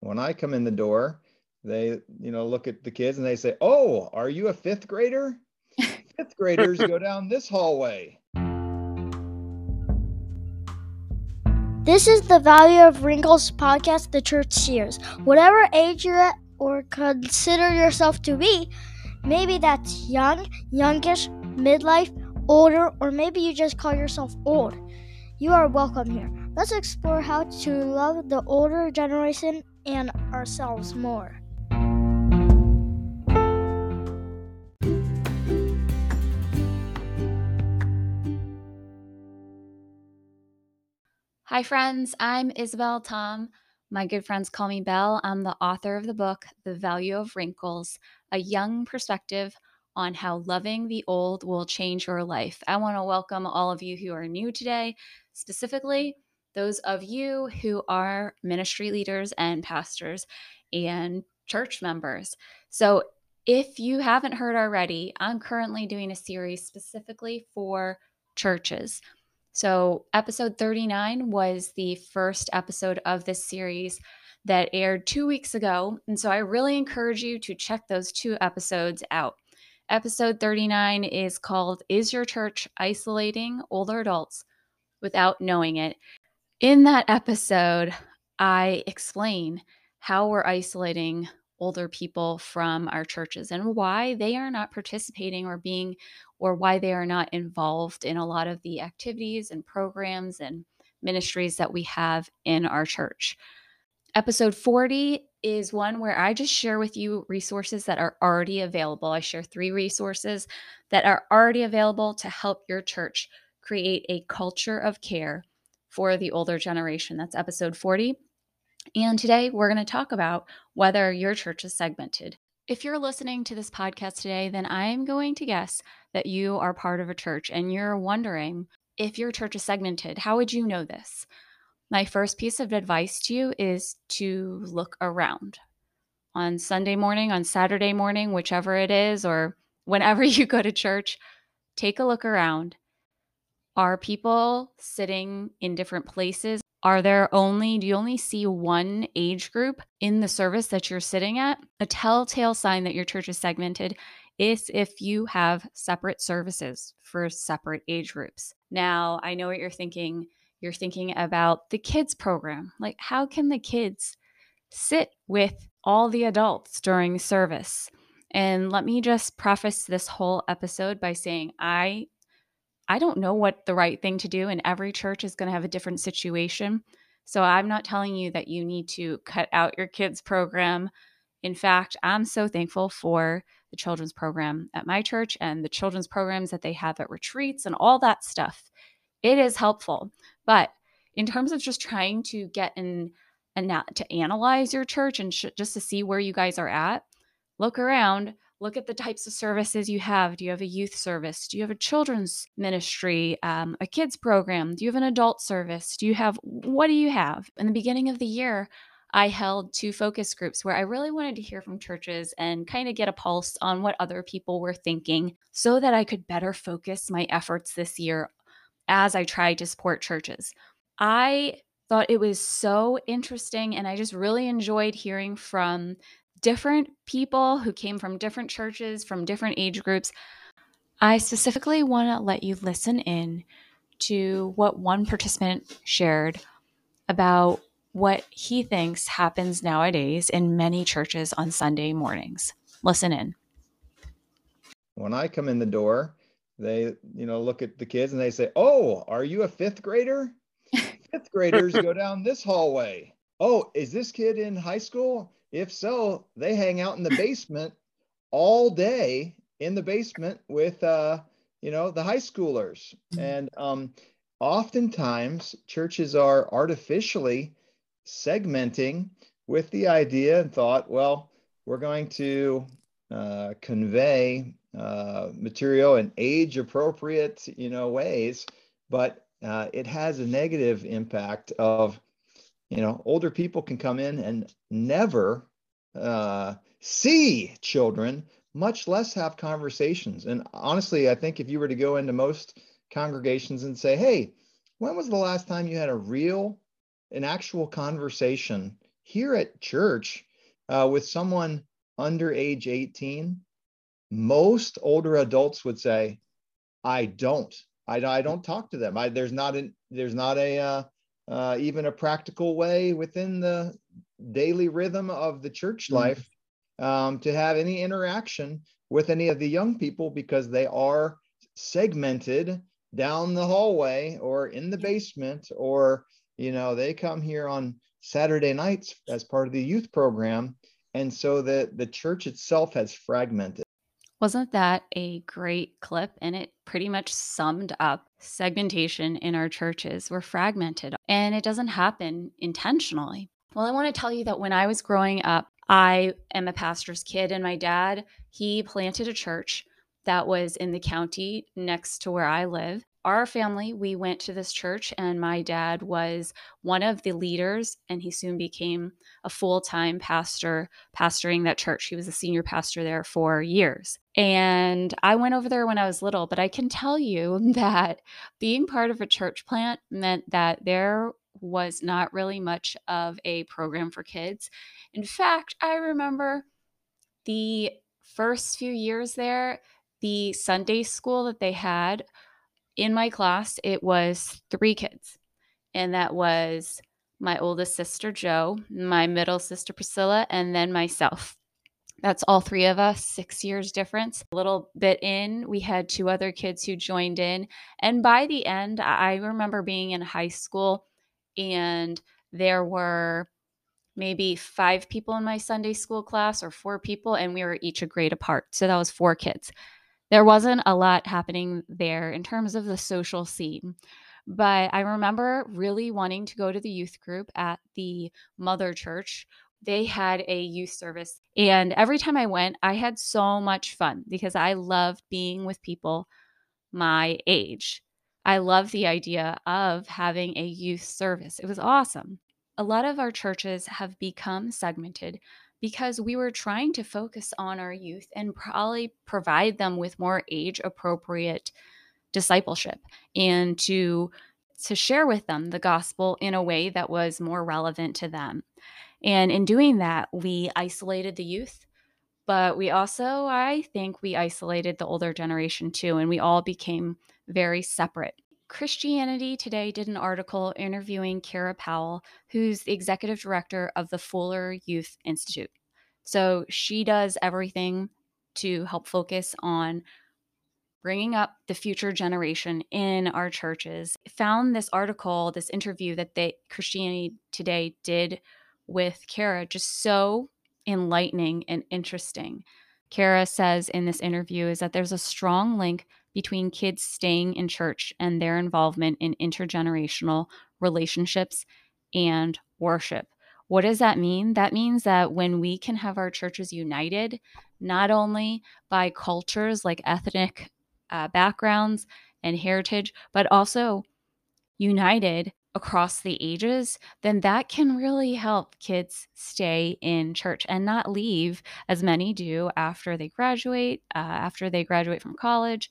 when I come in the door, they, you know, look at the kids and they say, Oh, are you a fifth grader? Fifth graders go down this hallway. This is the Value of Wrinkles podcast, the church series. Whatever age you're at or consider yourself to be, maybe that's young, youngish, midlife, older, or maybe you just call yourself old. You are welcome here. Let's explore how to love the older generation and ourselves more. Hi, friends. I'm Isabel Tom. My good friends call me Belle. I'm the author of the book, The Value of Wrinkles A Young Perspective on How Loving the Old Will Change Your Life. I want to welcome all of you who are new today, specifically those of you who are ministry leaders and pastors and church members. So, if you haven't heard already, I'm currently doing a series specifically for churches. So, episode 39 was the first episode of this series that aired two weeks ago. And so, I really encourage you to check those two episodes out. Episode 39 is called Is Your Church Isolating Older Adults Without Knowing It? In that episode, I explain how we're isolating older people from our churches and why they are not participating or being or why they are not involved in a lot of the activities and programs and ministries that we have in our church. Episode 40 is one where I just share with you resources that are already available. I share three resources that are already available to help your church create a culture of care for the older generation. That's episode 40. And today we're going to talk about whether your church is segmented. If you're listening to this podcast today, then I'm going to guess that you are part of a church and you're wondering if your church is segmented. How would you know this? My first piece of advice to you is to look around. On Sunday morning, on Saturday morning, whichever it is, or whenever you go to church, take a look around. Are people sitting in different places? Are there only, do you only see one age group in the service that you're sitting at? A telltale sign that your church is segmented is if you have separate services for separate age groups. Now, I know what you're thinking. You're thinking about the kids program. Like, how can the kids sit with all the adults during service? And let me just preface this whole episode by saying I I don't know what the right thing to do, and every church is going to have a different situation. So I'm not telling you that you need to cut out your kids' program. In fact, I'm so thankful for the children's program at my church and the children's programs that they have at retreats and all that stuff. It is helpful. But in terms of just trying to get in and to analyze your church and sh- just to see where you guys are at, look around look at the types of services you have. Do you have a youth service? Do you have a children's ministry, um, a kids program? Do you have an adult service? Do you have what do you have? In the beginning of the year, I held two focus groups where I really wanted to hear from churches and kind of get a pulse on what other people were thinking so that I could better focus my efforts this year as I tried to support churches. I thought it was so interesting and I just really enjoyed hearing from different people who came from different churches, from different age groups. I specifically want to let you listen in to what one participant shared about what he thinks happens nowadays in many churches on Sunday mornings. Listen in. When I come in the door, they, you know, look at the kids and they say, "Oh, are you a fifth grader? Fifth graders go down this hallway. Oh, is this kid in high school? If so, they hang out in the basement all day in the basement with uh, you know, the high schoolers. And um, oftentimes churches are artificially segmenting with the idea and thought, well, we're going to uh, convey uh, material in age appropriate, you know, ways, but uh, it has a negative impact of you know, older people can come in and never uh, see children, much less have conversations. And honestly, I think if you were to go into most congregations and say, hey, when was the last time you had a real, an actual conversation here at church uh, with someone under age 18, most older adults would say, I don't. I, I don't talk to them. I, there's not an, there's not a uh, uh, even a practical way within the daily rhythm of the church mm. life um, to have any interaction with any of the young people because they are segmented down the hallway or in the basement or you know they come here on saturday nights as part of the youth program. And so the the church itself has fragmented wasn't that a great clip and it pretty much summed up segmentation in our churches we're fragmented and it doesn't happen intentionally well i want to tell you that when i was growing up i am a pastor's kid and my dad he planted a church that was in the county next to where I live. Our family, we went to this church, and my dad was one of the leaders, and he soon became a full time pastor, pastoring that church. He was a senior pastor there for years. And I went over there when I was little, but I can tell you that being part of a church plant meant that there was not really much of a program for kids. In fact, I remember the first few years there, the Sunday school that they had in my class, it was three kids. And that was my oldest sister, Joe, my middle sister, Priscilla, and then myself. That's all three of us, six years difference. A little bit in, we had two other kids who joined in. And by the end, I remember being in high school and there were maybe five people in my Sunday school class or four people, and we were each a grade apart. So that was four kids there wasn't a lot happening there in terms of the social scene. But I remember really wanting to go to the youth group at the mother church. They had a youth service. And every time I went, I had so much fun because I loved being with people my age. I love the idea of having a youth service. It was awesome. A lot of our churches have become segmented because we were trying to focus on our youth and probably provide them with more age appropriate discipleship and to to share with them the gospel in a way that was more relevant to them. And in doing that, we isolated the youth, but we also, I think, we isolated the older generation too, and we all became very separate. Christianity Today did an article interviewing Kara Powell, who's the executive director of the Fuller Youth Institute. So she does everything to help focus on bringing up the future generation in our churches. Found this article, this interview that they Christianity Today did with Kara just so enlightening and interesting. Kara says in this interview is that there's a strong link between kids staying in church and their involvement in intergenerational relationships and worship. What does that mean? That means that when we can have our churches united, not only by cultures like ethnic uh, backgrounds and heritage, but also united across the ages, then that can really help kids stay in church and not leave as many do after they graduate, uh, after they graduate from college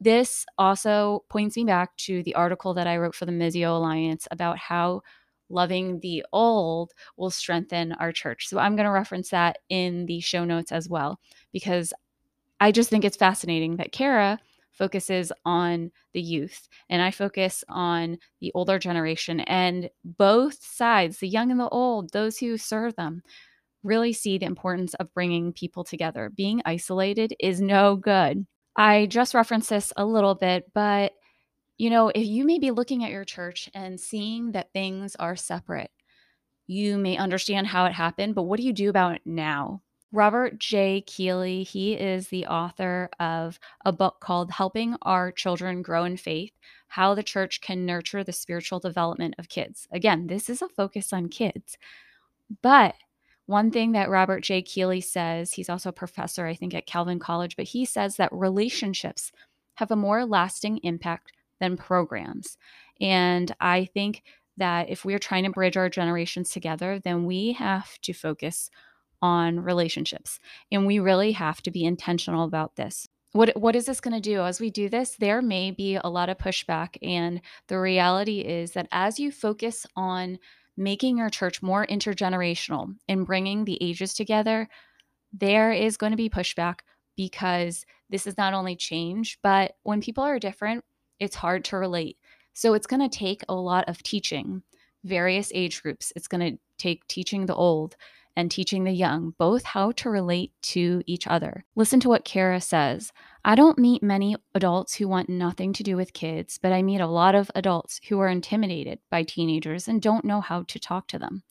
this also points me back to the article that I wrote for the Missio Alliance about how loving the old will strengthen our church. So I'm going to reference that in the show notes as well, because I just think it's fascinating that Kara focuses on the youth and I focus on the older generation. And both sides, the young and the old, those who serve them, really see the importance of bringing people together. Being isolated is no good. I just referenced this a little bit, but you know, if you may be looking at your church and seeing that things are separate, you may understand how it happened, but what do you do about it now? Robert J. Keeley, he is the author of a book called Helping Our Children Grow in Faith How the Church Can Nurture the Spiritual Development of Kids. Again, this is a focus on kids. But one thing that Robert J. Keeley says, he's also a professor, I think, at Calvin College, but he says that relationships have a more lasting impact than programs. And I think that if we're trying to bridge our generations together, then we have to focus on relationships. And we really have to be intentional about this. What, what is this going to do? As we do this, there may be a lot of pushback. And the reality is that as you focus on making your church more intergenerational and bringing the ages together, there is going to be pushback because this is not only change, but when people are different, it's hard to relate. So it's going to take a lot of teaching various age groups. It's going to take teaching the old and teaching the young both how to relate to each other. Listen to what Kara says. I don't meet many adults who want nothing to do with kids, but I meet a lot of adults who are intimidated by teenagers and don't know how to talk to them.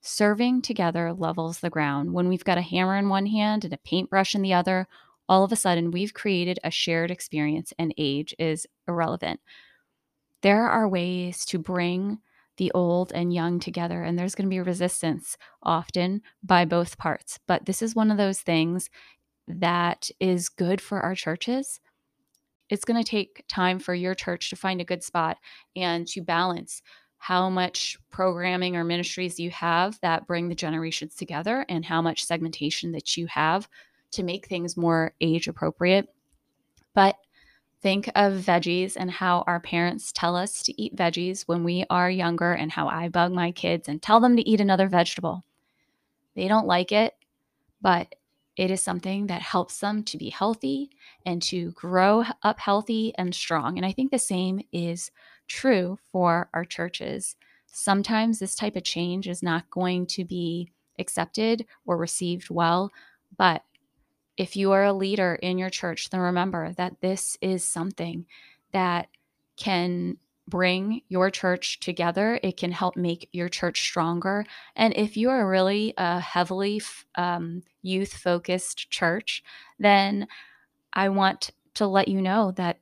Serving together levels the ground. When we've got a hammer in one hand and a paintbrush in the other, all of a sudden we've created a shared experience and age is irrelevant. There are ways to bring the old and young together, and there's going to be resistance often by both parts. But this is one of those things that is good for our churches. It's going to take time for your church to find a good spot and to balance how much programming or ministries you have that bring the generations together and how much segmentation that you have to make things more age appropriate. But think of veggies and how our parents tell us to eat veggies when we are younger, and how I bug my kids and tell them to eat another vegetable. They don't like it, but it is something that helps them to be healthy and to grow up healthy and strong. And I think the same is true for our churches. Sometimes this type of change is not going to be accepted or received well, but if you are a leader in your church, then remember that this is something that can bring your church together. It can help make your church stronger. And if you are really a heavily um, youth focused church, then I want to let you know that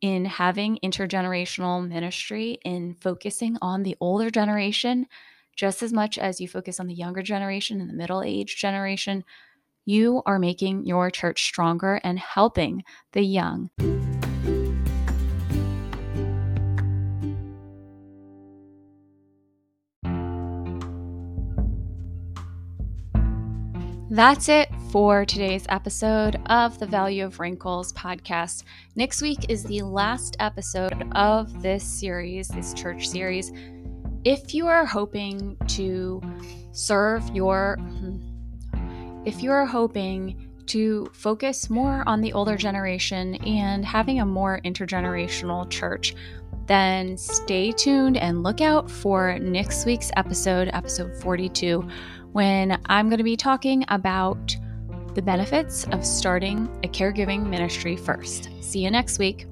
in having intergenerational ministry, in focusing on the older generation, just as much as you focus on the younger generation and the middle age generation, you are making your church stronger and helping the young. That's it for today's episode of the Value of Wrinkles podcast. Next week is the last episode of this series, this church series. If you are hoping to serve your hmm, if you're hoping to focus more on the older generation and having a more intergenerational church, then stay tuned and look out for next week's episode, episode 42, when I'm going to be talking about the benefits of starting a caregiving ministry first. See you next week.